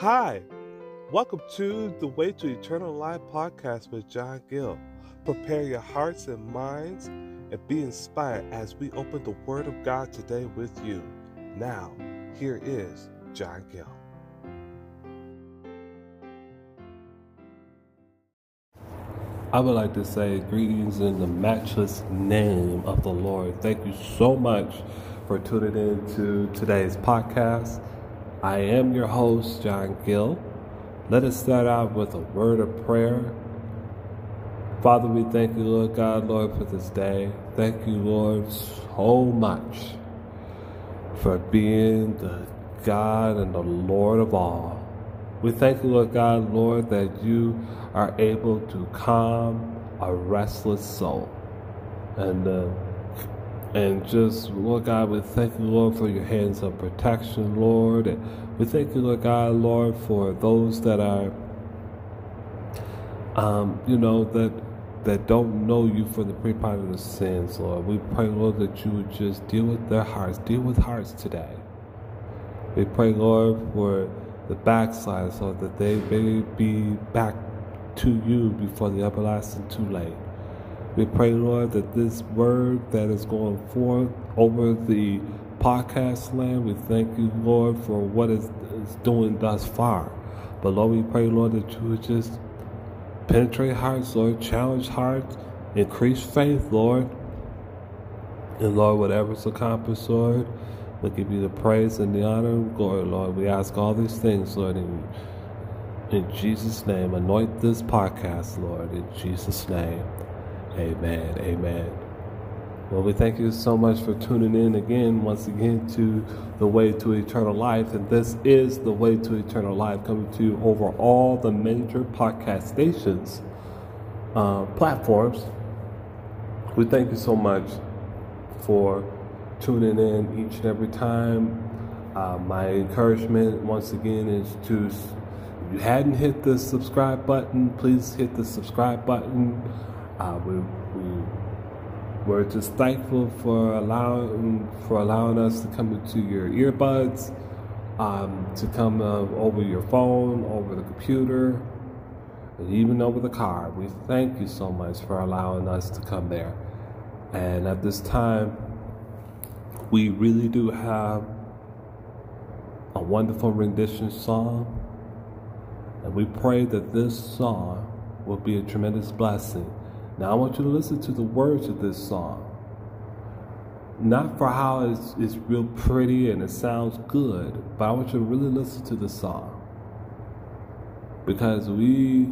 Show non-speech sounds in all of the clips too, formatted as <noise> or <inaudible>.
Hi, welcome to the Way to Eternal Life podcast with John Gill. Prepare your hearts and minds and be inspired as we open the Word of God today with you. Now, here is John Gill. I would like to say greetings in the matchless name of the Lord. Thank you so much for tuning in to today's podcast. I am your host, John Gill. Let us start out with a word of prayer. Father, we thank you, Lord God, Lord, for this day. Thank you, Lord, so much for being the God and the Lord of all. We thank you, Lord God, Lord, that you are able to calm a restless soul. And uh, and just, Lord God, we thank you, Lord, for your hands of protection, Lord. And we thank you, Lord God, Lord, for those that are, um, you know, that that don't know you for the pre-part of sins, Lord. We pray, Lord, that you would just deal with their hearts, deal with hearts today. We pray, Lord, for the backsliders, so that they may be back to you before the everlasting too late. We pray, Lord, that this word that is going forth over the podcast land, we thank you, Lord, for what is doing thus far. But Lord, we pray, Lord, that you would just penetrate hearts, Lord, challenge hearts, increase faith, Lord. And Lord, whatever's accomplished, Lord, we give you the praise and the honor and glory, Lord. We ask all these things, Lord, in, in Jesus' name. Anoint this podcast, Lord, in Jesus' name. Amen. Amen. Well, we thank you so much for tuning in again, once again, to the Way to Eternal Life. And this is the Way to Eternal Life coming to you over all the major podcast stations, uh, platforms. We thank you so much for tuning in each and every time. Uh, my encouragement, once again, is to, if you hadn't hit the subscribe button, please hit the subscribe button. Uh, we, we we're just thankful for allowing for allowing us to come into your earbuds, um, to come uh, over your phone, over the computer, and even over the car. We thank you so much for allowing us to come there. And at this time, we really do have a wonderful rendition song, and we pray that this song will be a tremendous blessing now I want you to listen to the words of this song. Not for how it's, it's real pretty and it sounds good, but I want you to really listen to the song. Because we,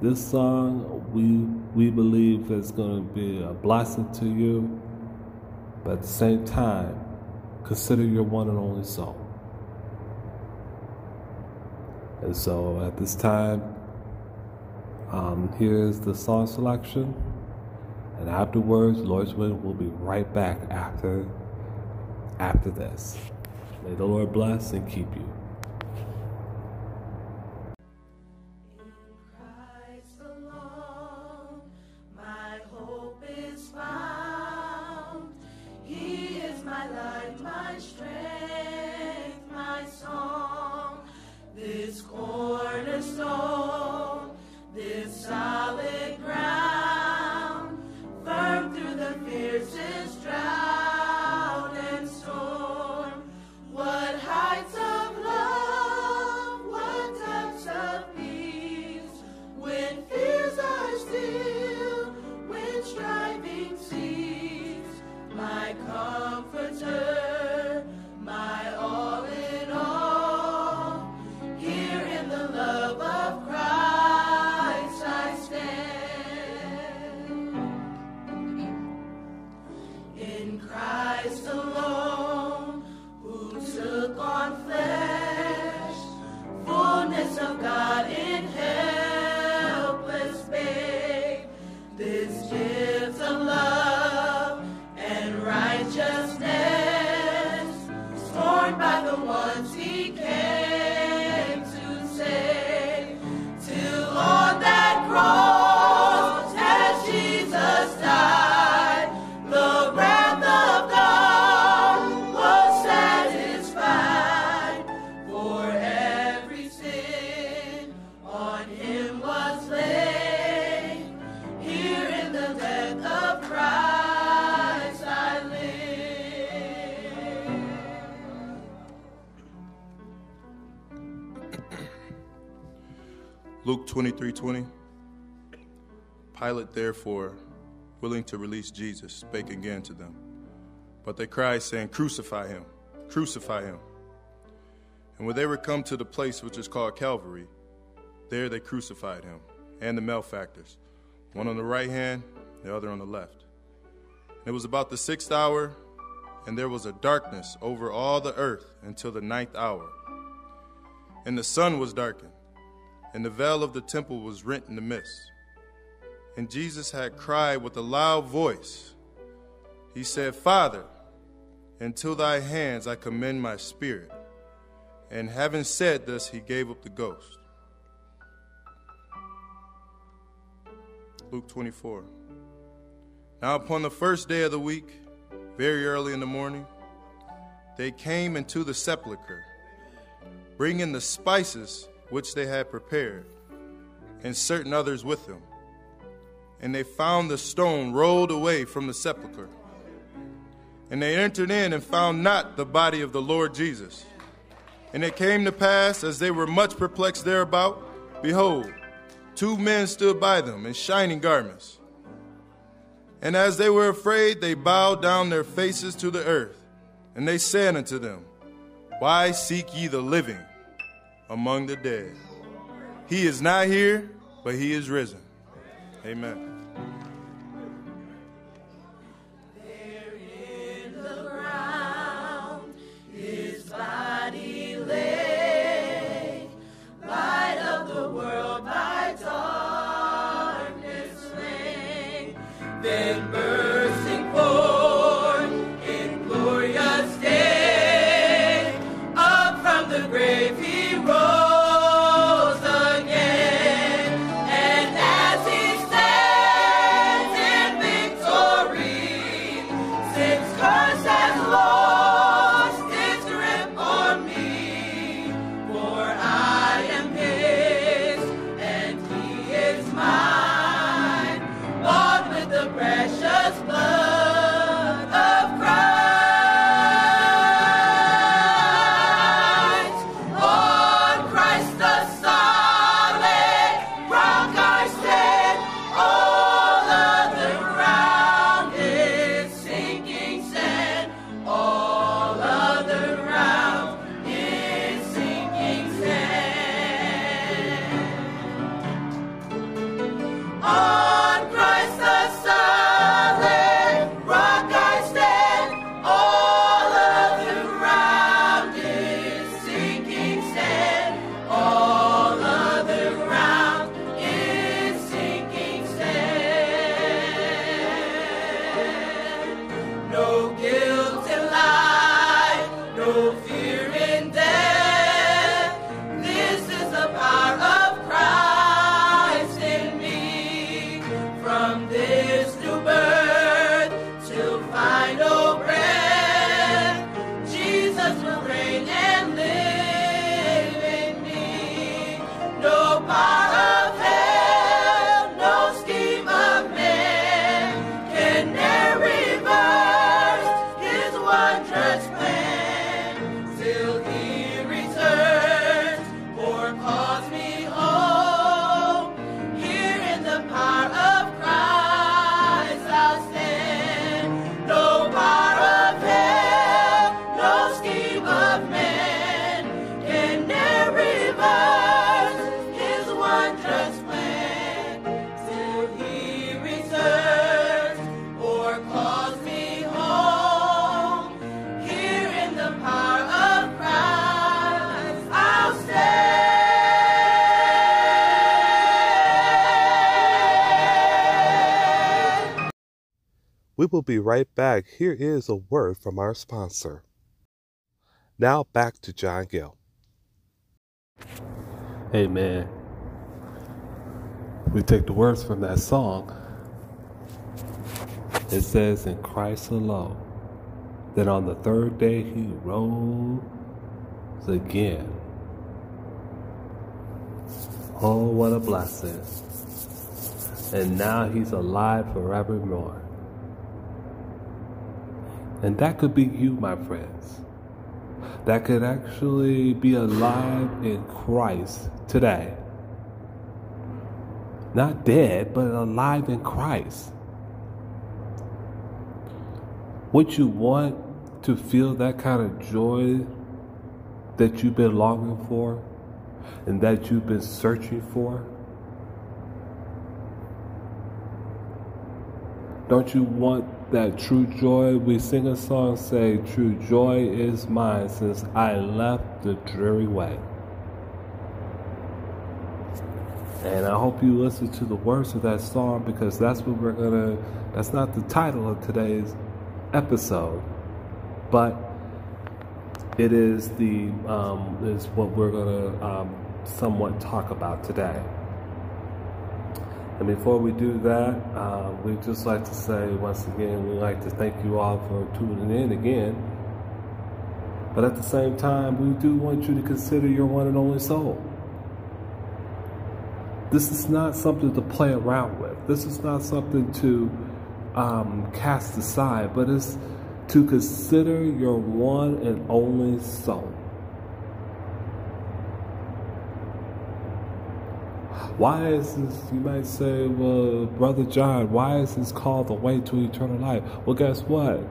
this song, we, we believe is going to be a blessing to you, but at the same time, consider your one and only soul. And so at this time, um, here's the song selection. And afterwards, Lord's willing, we'll be right back after after this. May the Lord bless and keep you. Luke 23 20. Pilate, therefore, willing to release Jesus, spake again to them. But they cried, saying, Crucify him, crucify him. And when they were come to the place which is called Calvary, there they crucified him and the malefactors, one on the right hand, the other on the left. And it was about the sixth hour, and there was a darkness over all the earth until the ninth hour. And the sun was darkened, and the veil of the temple was rent in the midst. And Jesus had cried with a loud voice. He said, Father, into thy hands I commend my spirit. And having said this, he gave up the ghost. Luke 24. Now, upon the first day of the week, very early in the morning, they came into the sepulchre, bringing the spices which they had prepared, and certain others with them. And they found the stone rolled away from the sepulchre. And they entered in and found not the body of the Lord Jesus. And it came to pass, as they were much perplexed thereabout, behold, two men stood by them in shining garments. And as they were afraid, they bowed down their faces to the earth. And they said unto them, Why seek ye the living among the dead? He is not here, but he is risen. Amen. We will be right back. Here is a word from our sponsor. Now back to John Gill. Amen. We take the words from that song. It says, In Christ alone, that on the third day he rose again. Oh, what a blessing. And now he's alive forevermore. And that could be you, my friends. That could actually be alive in Christ today. not dead, but alive in Christ. Would you want to feel that kind of joy that you've been longing for and that you've been searching for? Don't you want that true joy? We sing a song say, True joy is mine since I left the dreary way. And I hope you listen to the words of that song because that's what we're gonna, that's not the title of today's episode, but it is the, um, is what we're gonna um, somewhat talk about today. And before we do that, uh, we'd just like to say once again, we'd like to thank you all for tuning in again. But at the same time, we do want you to consider your one and only soul. This is not something to play around with. This is not something to um, cast aside, but it's to consider your one and only soul. Why is this, you might say, well, Brother John, why is this called the way to eternal life? Well, guess what?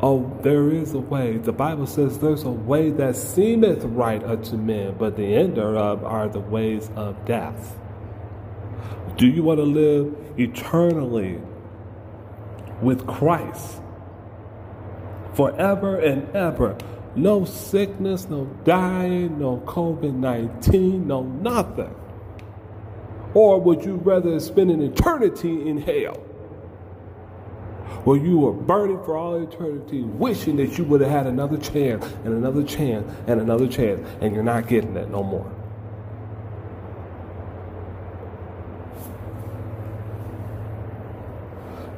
Oh, there is a way. The Bible says there's a way that seemeth right unto men, but the end thereof are the ways of death. Do you want to live eternally with Christ? Forever and ever. No sickness, no dying, no COVID 19, no nothing. Or would you rather spend an eternity in hell? Where you were burning for all eternity, wishing that you would have had another chance and another chance and another chance, and you're not getting that no more.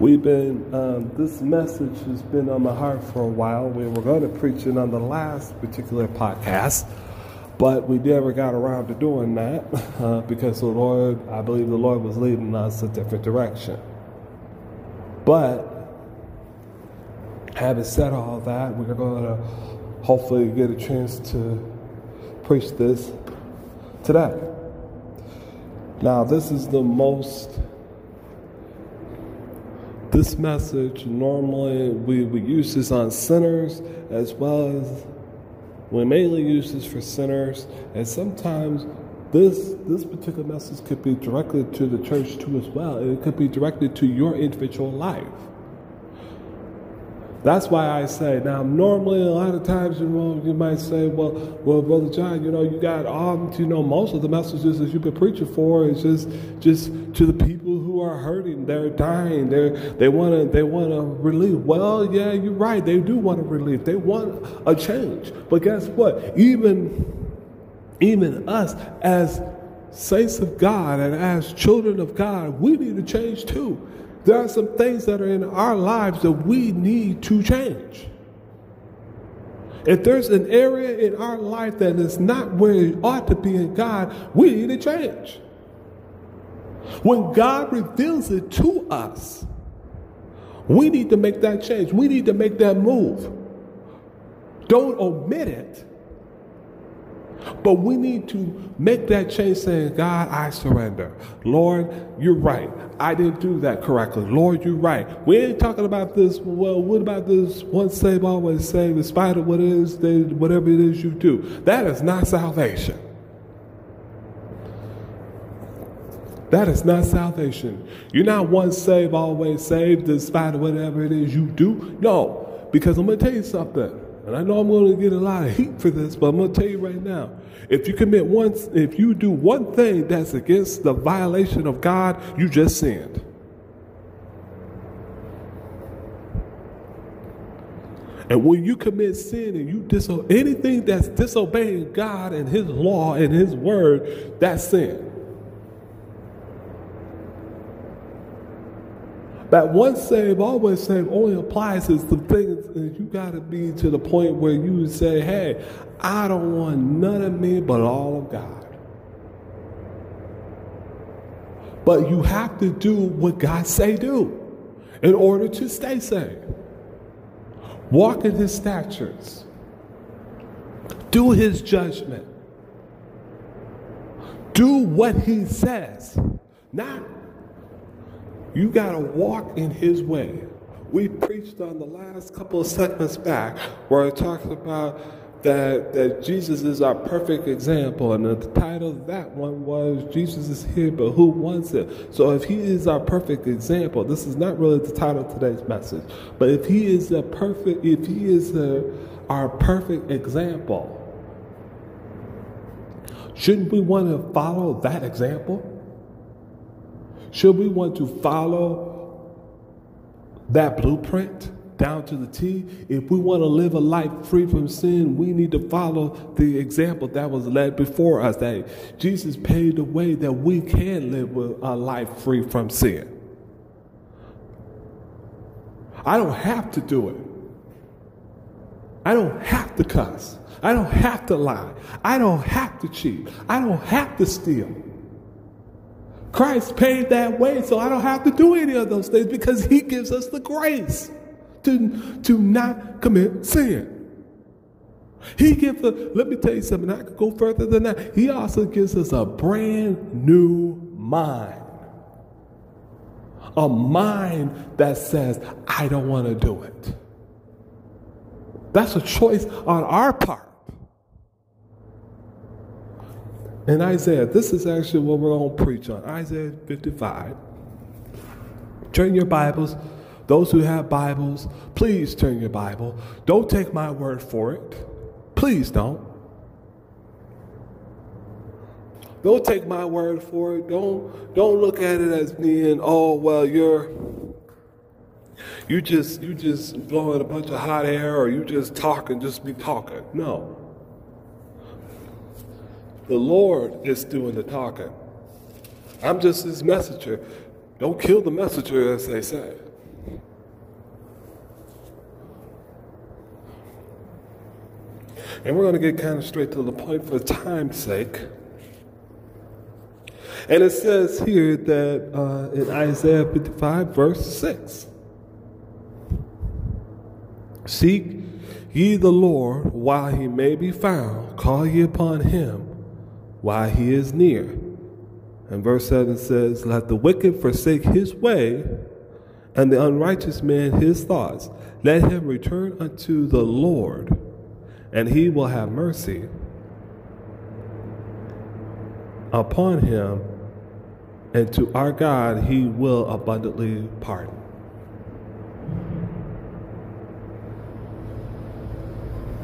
We've been, um, this message has been on my heart for a while. We were going to preach it on the last particular podcast. But we never got around to doing that <laughs> uh, because the Lord, I believe the Lord was leading us a different direction. But having said all that, we're going to hopefully get a chance to preach this today. Now, this is the most, this message normally we, we use this on sinners as well as we mainly use this for sinners, and sometimes this this particular message could be directed to the church too as well. It could be directed to your individual life. That's why I say now. Normally, a lot of times, you know, you might say, "Well, well, brother John, you know, you got all, you know, most of the messages that you've been preaching for is just, just to the people hurting. They're dying. They they want to, they want to relief. Well, yeah, you're right. They do want a relief. They want a change. But guess what? Even, even us as saints of God and as children of God, we need to change too. There are some things that are in our lives that we need to change. If there's an area in our life that is not where it ought to be in God, we need to change. When God reveals it to us, we need to make that change. We need to make that move. Don't omit it. But we need to make that change saying, God, I surrender. Lord, you're right. I didn't do that correctly. Lord, you're right. We ain't talking about this, well, what about this once saved, always saved, in spite of what it is, whatever it is you do? That is not salvation. That is not salvation. You're not once saved, always saved, despite whatever it is you do. No, because I'm going to tell you something. And I know I'm going to get a lot of heat for this, but I'm going to tell you right now. If you commit one, if you do one thing that's against the violation of God, you just sinned. And when you commit sin and you disobey anything that's disobeying God and His law and His word, that's sin. That once saved, always saved only applies to the things that you got to be to the point where you say, hey, I don't want none of me but all of God. But you have to do what God say do in order to stay saved. Walk in his statutes. Do his judgment Do what he says. Not, you got to walk in his way. We preached on the last couple of segments back where I talked about that, that Jesus is our perfect example. And the title of that one was Jesus is here, but who wants it? So if he is our perfect example, this is not really the title of today's message, but if he is the perfect, if he is our perfect example, shouldn't we want to follow that example? Should we want to follow that blueprint? down to the T. If we want to live a life free from sin, we need to follow the example that was led before us. That Jesus paved the way that we can live a life free from sin. I don't have to do it. I don't have to cuss. I don't have to lie. I don't have to cheat. I don't have to steal. Christ paid that way, so I don't have to do any of those things because He gives us the grace to, to not commit sin. He gives us, let me tell you something, I could go further than that. He also gives us a brand new mind. A mind that says, I don't want to do it. That's a choice on our part. In Isaiah, this is actually what we're going to preach on Isaiah 55. Turn your Bibles those who have Bibles, please turn your Bible. Don't take my word for it. Please don't. Don't take my word for it. Don't don't look at it as being, oh well, you're you just you just blowing a bunch of hot air or you just talking, just be talking. No. The Lord is doing the talking. I'm just his messenger. Don't kill the messenger, as they say. And we're going to get kind of straight to the point for time's sake. And it says here that uh, in Isaiah 55, verse 6 Seek ye the Lord while he may be found, call ye upon him while he is near. And verse 7 says, Let the wicked forsake his way, and the unrighteous man his thoughts. Let him return unto the Lord and he will have mercy upon him, and to our God he will abundantly pardon.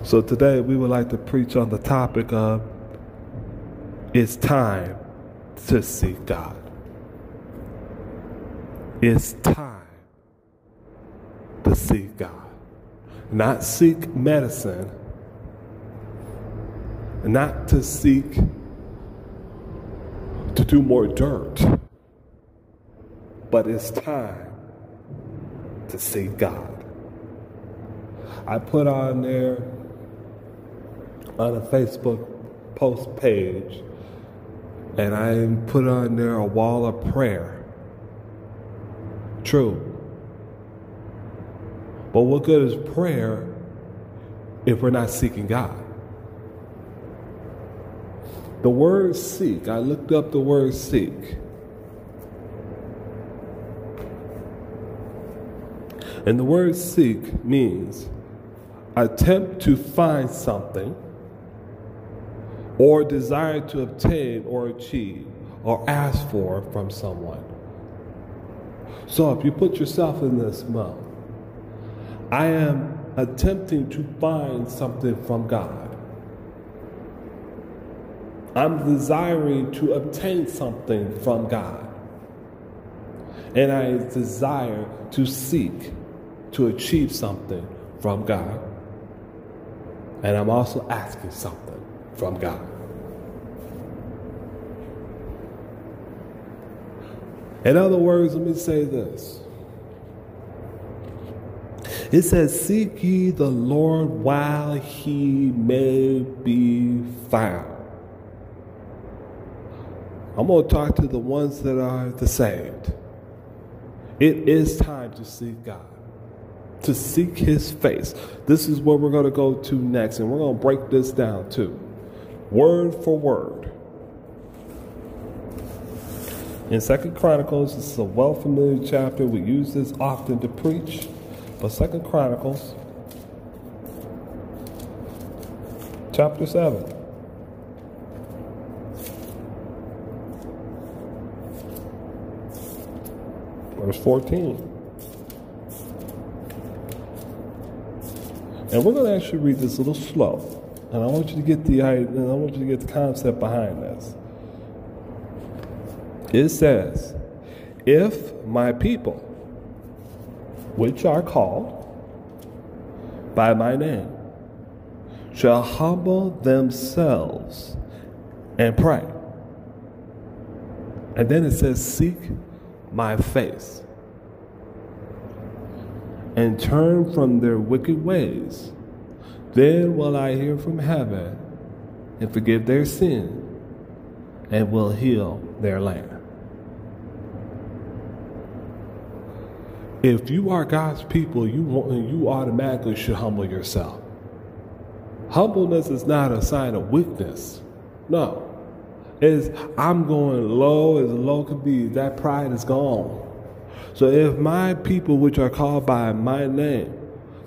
So today we would like to preach on the topic of it's time to seek God. It's time to seek God. Not seek medicine not to seek to do more dirt, but it's time to seek God. I put on there on a Facebook post page, and I put on there a wall of prayer. True. But what good is prayer if we're not seeking God? The word seek, I looked up the word seek. And the word seek means attempt to find something or desire to obtain or achieve or ask for from someone. So if you put yourself in this mode, I am attempting to find something from God. I'm desiring to obtain something from God. And I desire to seek to achieve something from God. And I'm also asking something from God. In other words, let me say this. It says, Seek ye the Lord while he may be found. I'm going to talk to the ones that are the saved. It is time to seek God, to seek His face. This is where we're going to go to next, and we're going to break this down too, word for word. In Second Chronicles, this is a well familiar chapter. We use this often to preach. But Second Chronicles, chapter 7. Verse 14. And we're going to actually read this a little slow. And I want you to get the I want you to get the concept behind this. It says, if my people, which are called by my name, shall humble themselves and pray. And then it says, Seek my face and turn from their wicked ways. Then will I hear from heaven and forgive their sin and will heal their land. If you are God's people, you want, you automatically should humble yourself. Humbleness is not a sign of weakness. No. It's I'm going low as low can be. That pride is gone. So if my people which are called by my name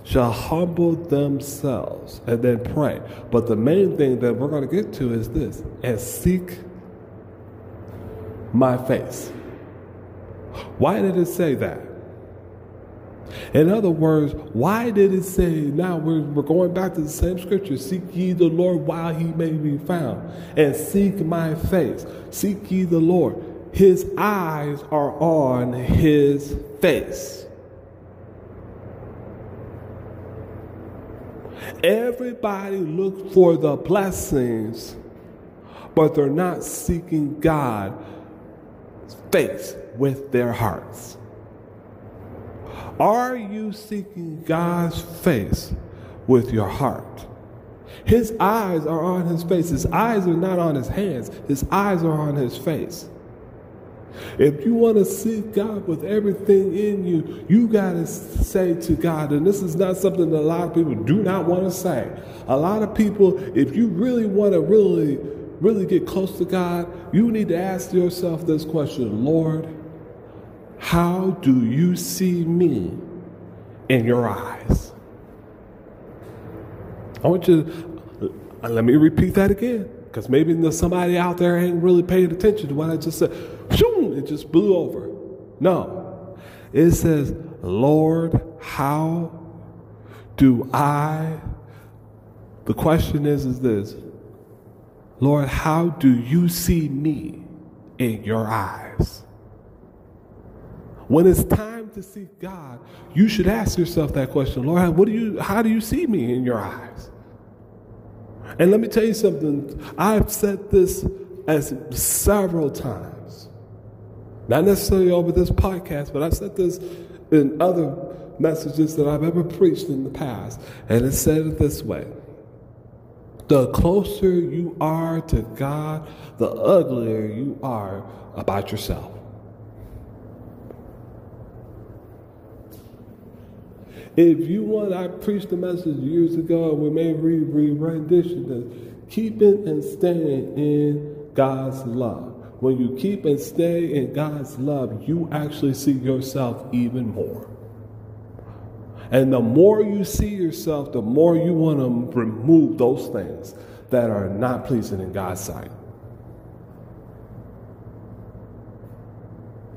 shall humble themselves and then pray. But the main thing that we're going to get to is this and seek my face. Why did it say that? In other words, why did it say, now we're, we're going back to the same scripture, seek ye the Lord while he may be found, and seek my face. Seek ye the Lord. His eyes are on his face. Everybody looks for the blessings, but they're not seeking God's face with their hearts. Are you seeking God's face with your heart? His eyes are on his face. His eyes are not on his hands. His eyes are on his face. If you want to seek God with everything in you, you got to say to God, and this is not something that a lot of people do not want to say. A lot of people, if you really want to really, really get close to God, you need to ask yourself this question Lord, how do you see me in your eyes? I want you to, uh, let me repeat that again, because maybe somebody out there ain't really paying attention to what I just said. It just blew over. No. It says, Lord, how do I? The question is, is this Lord, how do you see me in your eyes? When it's time to seek God, you should ask yourself that question, Lord, what do you how do you see me in your eyes? And let me tell you something, I've said this as several times. Not necessarily over this podcast, but I've said this in other messages that I've ever preached in the past. And it said it this way The closer you are to God, the uglier you are about yourself. If you want, I preached a message years ago, we may re rendition this. Keeping and staying in God's love. When you keep and stay in God's love, you actually see yourself even more. And the more you see yourself, the more you want to remove those things that are not pleasing in God's sight.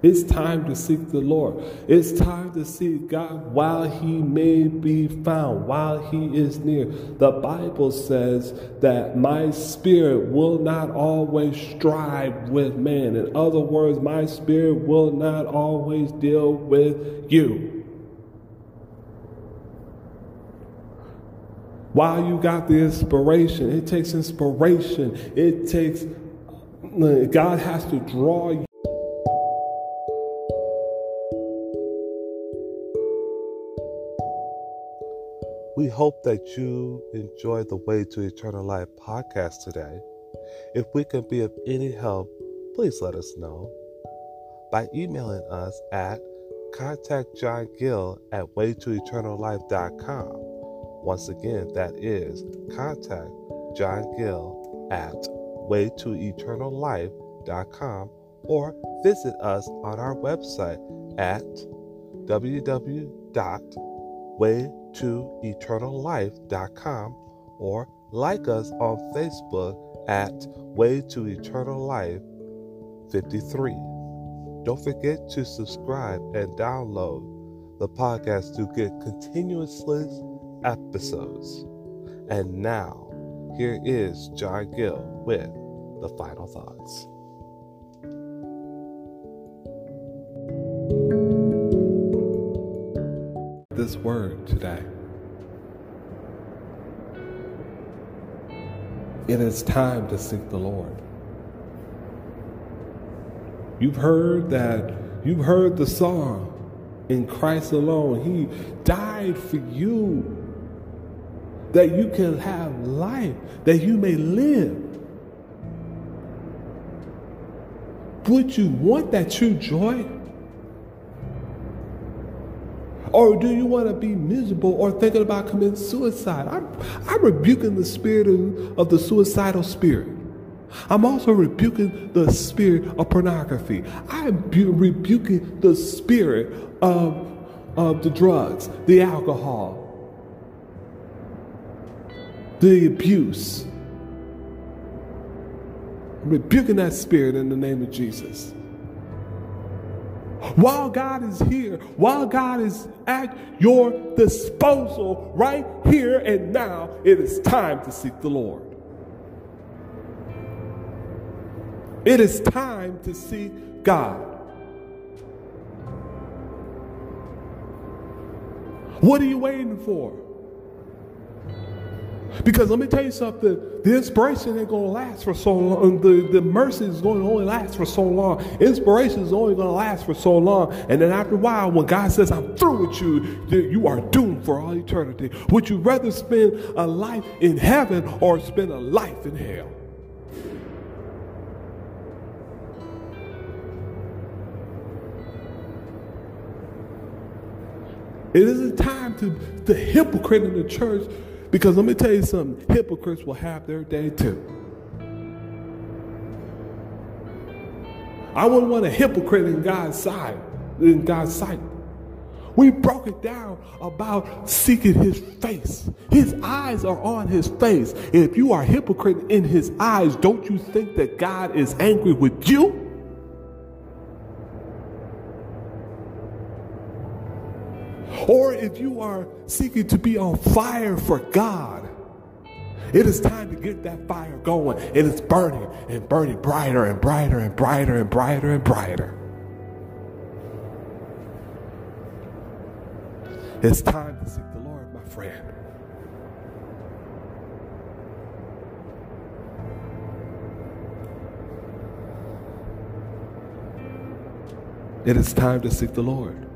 It's time to seek the Lord. It's time to seek God while he may be found, while he is near. The Bible says that my spirit will not always strive with man. In other words, my spirit will not always deal with you. While you got the inspiration, it takes inspiration. It takes, God has to draw you. We hope that you enjoyed the Way to Eternal Life podcast today. If we can be of any help, please let us know by emailing us at contactjohngill at waytoeternallife.com. Once again, that is contact John Gill at waytoeternallife.com or visit us on our website at www.waytoeternallife.com or like us on Facebook at Way to Eternal Life 53. Don't forget to subscribe and download the podcast to get continuously episodes. And now, here is John Gill with the final thoughts. This word today. It is time to seek the Lord. You've heard that, you've heard the song, in Christ alone. He died for you that you can have life, that you may live. Would you want that true joy? Or do you want to be miserable or thinking about committing suicide? I'm, I'm rebuking the spirit of, of the suicidal spirit. I'm also rebuking the spirit of pornography. I'm bu- rebuking the spirit of, of the drugs, the alcohol, the abuse. I'm rebuking that spirit in the name of Jesus. While God is here, while God is at your disposal right here and now, it is time to seek the Lord. It is time to seek God. What are you waiting for? Because let me tell you something, the inspiration ain't gonna last for so long. Um, the, the mercy is going to only last for so long. Inspiration is only gonna last for so long. And then after a while, when God says, I'm through with you, you are doomed for all eternity. Would you rather spend a life in heaven or spend a life in hell? It isn't time to the hypocrite in the church because let me tell you something hypocrites will have their day too. I wouldn't want a hypocrite in God's sight. in God's sight. We broke it down about seeking his face. His eyes are on his face. And if you are hypocrite in his eyes, don't you think that God is angry with you? Or if you are seeking to be on fire for God, it is time to get that fire going. It's burning and burning brighter and brighter and brighter and brighter and brighter. It's time to seek the Lord, my friend. It is time to seek the Lord.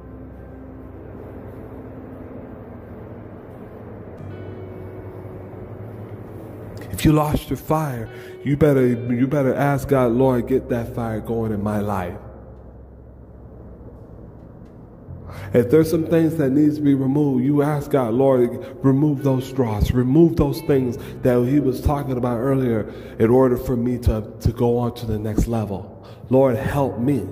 You lost your fire, you better you better ask God, Lord, get that fire going in my life. If there's some things that needs to be removed, you ask God, Lord, remove those straws, remove those things that He was talking about earlier in order for me to, to go on to the next level. Lord, help me.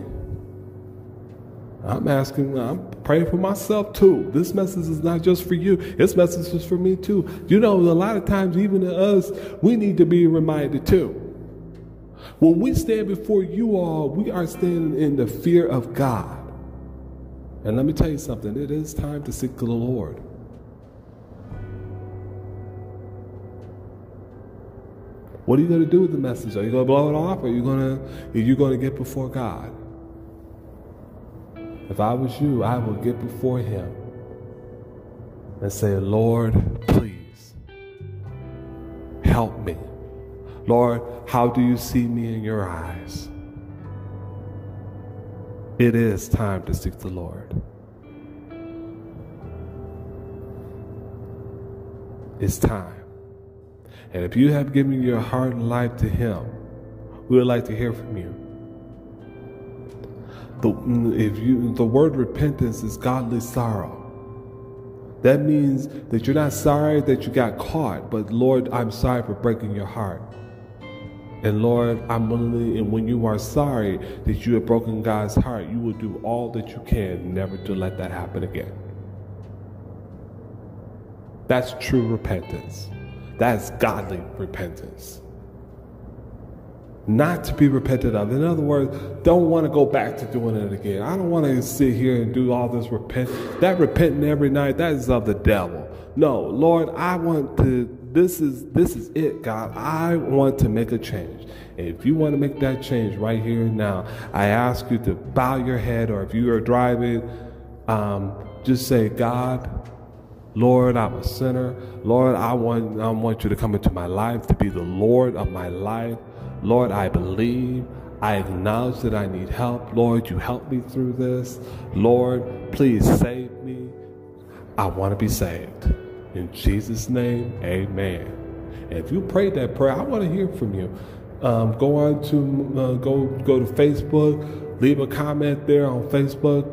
I'm asking, I'm praying for myself too. This message is not just for you, this message is for me too. You know, a lot of times, even to us, we need to be reminded too. When we stand before you all, we are standing in the fear of God. And let me tell you something it is time to seek the Lord. What are you going to do with the message? Are you going to blow it off? Or are you going to, are you going to get before God? If I was you, I would get before Him and say, Lord, please help me. Lord, how do you see me in your eyes? It is time to seek the Lord. It's time. And if you have given your heart and life to Him, we would like to hear from you. The, if you, the word repentance is godly sorrow. That means that you're not sorry that you got caught, but Lord, I'm sorry for breaking your heart. And Lord, I'm willing, and when you are sorry that you have broken God's heart, you will do all that you can never to let that happen again. That's true repentance. That's godly repentance. Not to be repented of. In other words, don't want to go back to doing it again. I don't want to sit here and do all this repent. That repenting every night, that is of the devil. No, Lord, I want to this is this is it, God. I want to make a change. If you want to make that change right here and now, I ask you to bow your head, or if you are driving, um, just say, God, Lord, I'm a sinner. Lord, I want I want you to come into my life to be the Lord of my life. Lord, I believe. I acknowledge that I need help. Lord, you help me through this. Lord, please save me. I want to be saved. In Jesus' name, amen. If you prayed that prayer, I want to hear from you. Um, go on to uh, go go to Facebook, leave a comment there on Facebook,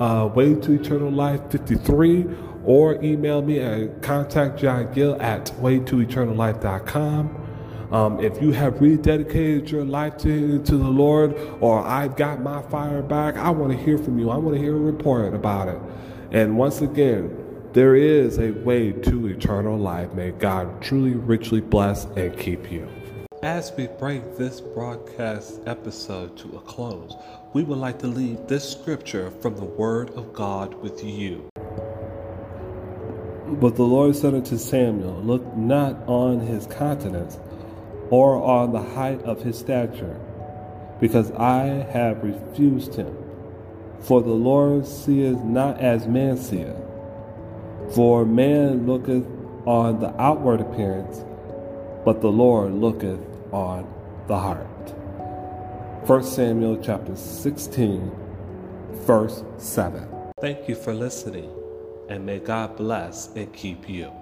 uh, Way to Eternal Life 53, or email me at contactjohngill at waytoeternallife.com. Um, if you have rededicated your life to, to the Lord, or I've got my fire back, I want to hear from you. I want to hear a report about it. And once again, there is a way to eternal life. May God truly, richly bless and keep you. As we bring this broadcast episode to a close, we would like to leave this scripture from the Word of God with you. But the Lord said unto Samuel, Look not on his countenance or on the height of his stature, because I have refused him. For the Lord seeth not as man seeth. For man looketh on the outward appearance, but the Lord looketh on the heart. 1 Samuel chapter 16, verse 7. Thank you for listening, and may God bless and keep you.